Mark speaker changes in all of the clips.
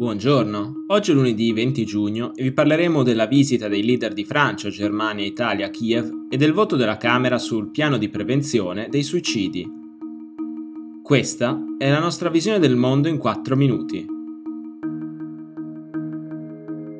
Speaker 1: Buongiorno, oggi è lunedì 20 giugno e vi parleremo della visita dei leader di Francia, Germania e Italia a Kiev e del voto della Camera sul piano di prevenzione dei suicidi. Questa è la nostra visione del mondo in 4 minuti.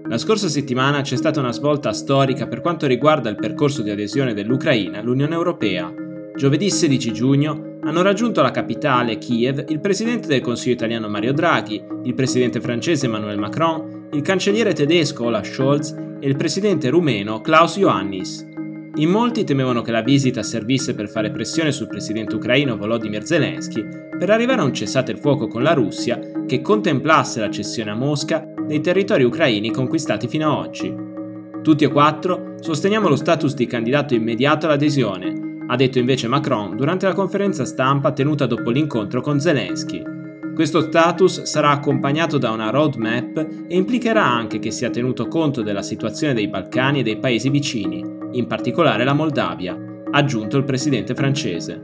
Speaker 1: La scorsa settimana c'è stata una svolta storica per quanto riguarda il percorso di adesione dell'Ucraina all'Unione Europea. Giovedì 16 giugno hanno raggiunto la capitale, Kiev, il presidente del Consiglio italiano Mario Draghi, il presidente francese Emmanuel Macron, il cancelliere tedesco Olaf Scholz e il presidente rumeno Klaus Iohannis. In molti temevano che la visita servisse per fare pressione sul presidente ucraino Volodymyr Zelensky per arrivare a un cessate il fuoco con la Russia che contemplasse la cessione a Mosca dei territori ucraini conquistati fino ad oggi. Tutti e quattro sosteniamo lo status di candidato immediato all'adesione ha detto invece Macron durante la conferenza stampa tenuta dopo l'incontro con Zelensky. Questo status sarà accompagnato da una roadmap e implicherà anche che sia tenuto conto della situazione dei Balcani e dei paesi vicini, in particolare la Moldavia, ha aggiunto il presidente francese.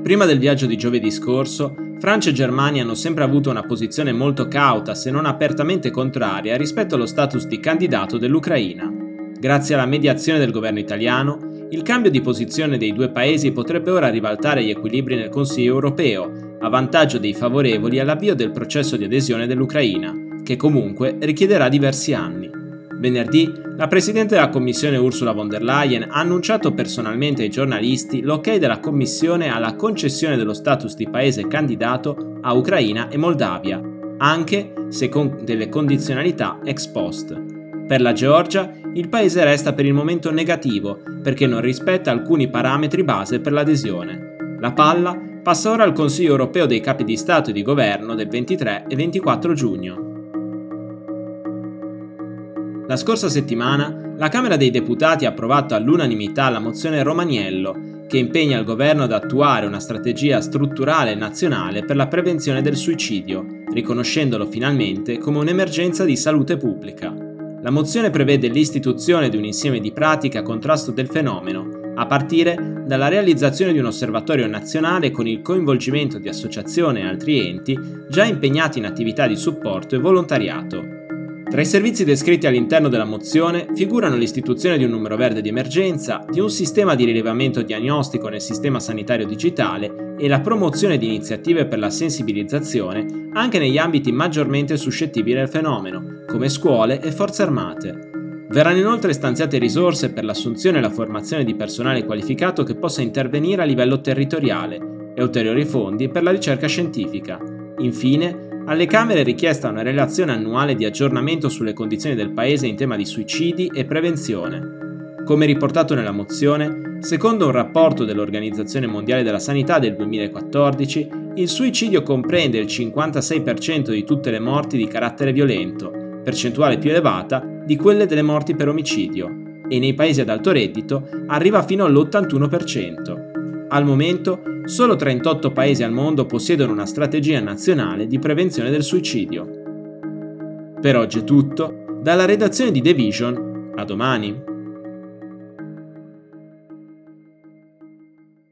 Speaker 1: Prima del viaggio di giovedì scorso, Francia e Germania hanno sempre avuto una posizione molto cauta, se non apertamente contraria, rispetto allo status di candidato dell'Ucraina. Grazie alla mediazione del governo italiano, il cambio di posizione dei due paesi potrebbe ora ribaltare gli equilibri nel Consiglio europeo, a vantaggio dei favorevoli all'avvio del processo di adesione dell'Ucraina, che comunque richiederà diversi anni. Venerdì, la Presidente della Commissione Ursula von der Leyen ha annunciato personalmente ai giornalisti l'ok della Commissione alla concessione dello status di paese candidato a Ucraina e Moldavia, anche se con delle condizionalità ex post. Per la Georgia, il paese resta per il momento negativo perché non rispetta alcuni parametri base per l'adesione. La palla passa ora al Consiglio europeo dei capi di Stato e di Governo del 23 e 24 giugno. La scorsa settimana la Camera dei Deputati ha approvato all'unanimità la mozione Romaniello, che impegna il governo ad attuare una strategia strutturale nazionale per la prevenzione del suicidio, riconoscendolo finalmente come un'emergenza di salute pubblica. La mozione prevede l'istituzione di un insieme di pratiche a contrasto del fenomeno, a partire dalla realizzazione di un osservatorio nazionale con il coinvolgimento di associazioni e altri enti già impegnati in attività di supporto e volontariato. Tra i servizi descritti all'interno della mozione figurano l'istituzione di un numero verde di emergenza, di un sistema di rilevamento diagnostico nel sistema sanitario digitale e la promozione di iniziative per la sensibilizzazione anche negli ambiti maggiormente suscettibili al fenomeno, come scuole e forze armate. Verranno inoltre stanziate risorse per l'assunzione e la formazione di personale qualificato che possa intervenire a livello territoriale e ulteriori fondi per la ricerca scientifica. Infine, alle Camere è richiesta una relazione annuale di aggiornamento sulle condizioni del Paese in tema di suicidi e prevenzione. Come riportato nella mozione, secondo un rapporto dell'Organizzazione Mondiale della Sanità del 2014, il suicidio comprende il 56% di tutte le morti di carattere violento percentuale più elevata di quelle delle morti per omicidio, e nei paesi ad alto reddito arriva fino all'81%. Al momento, solo 38 paesi al mondo possiedono una strategia nazionale di prevenzione del suicidio. Per oggi è tutto, dalla redazione di The Vision, a domani.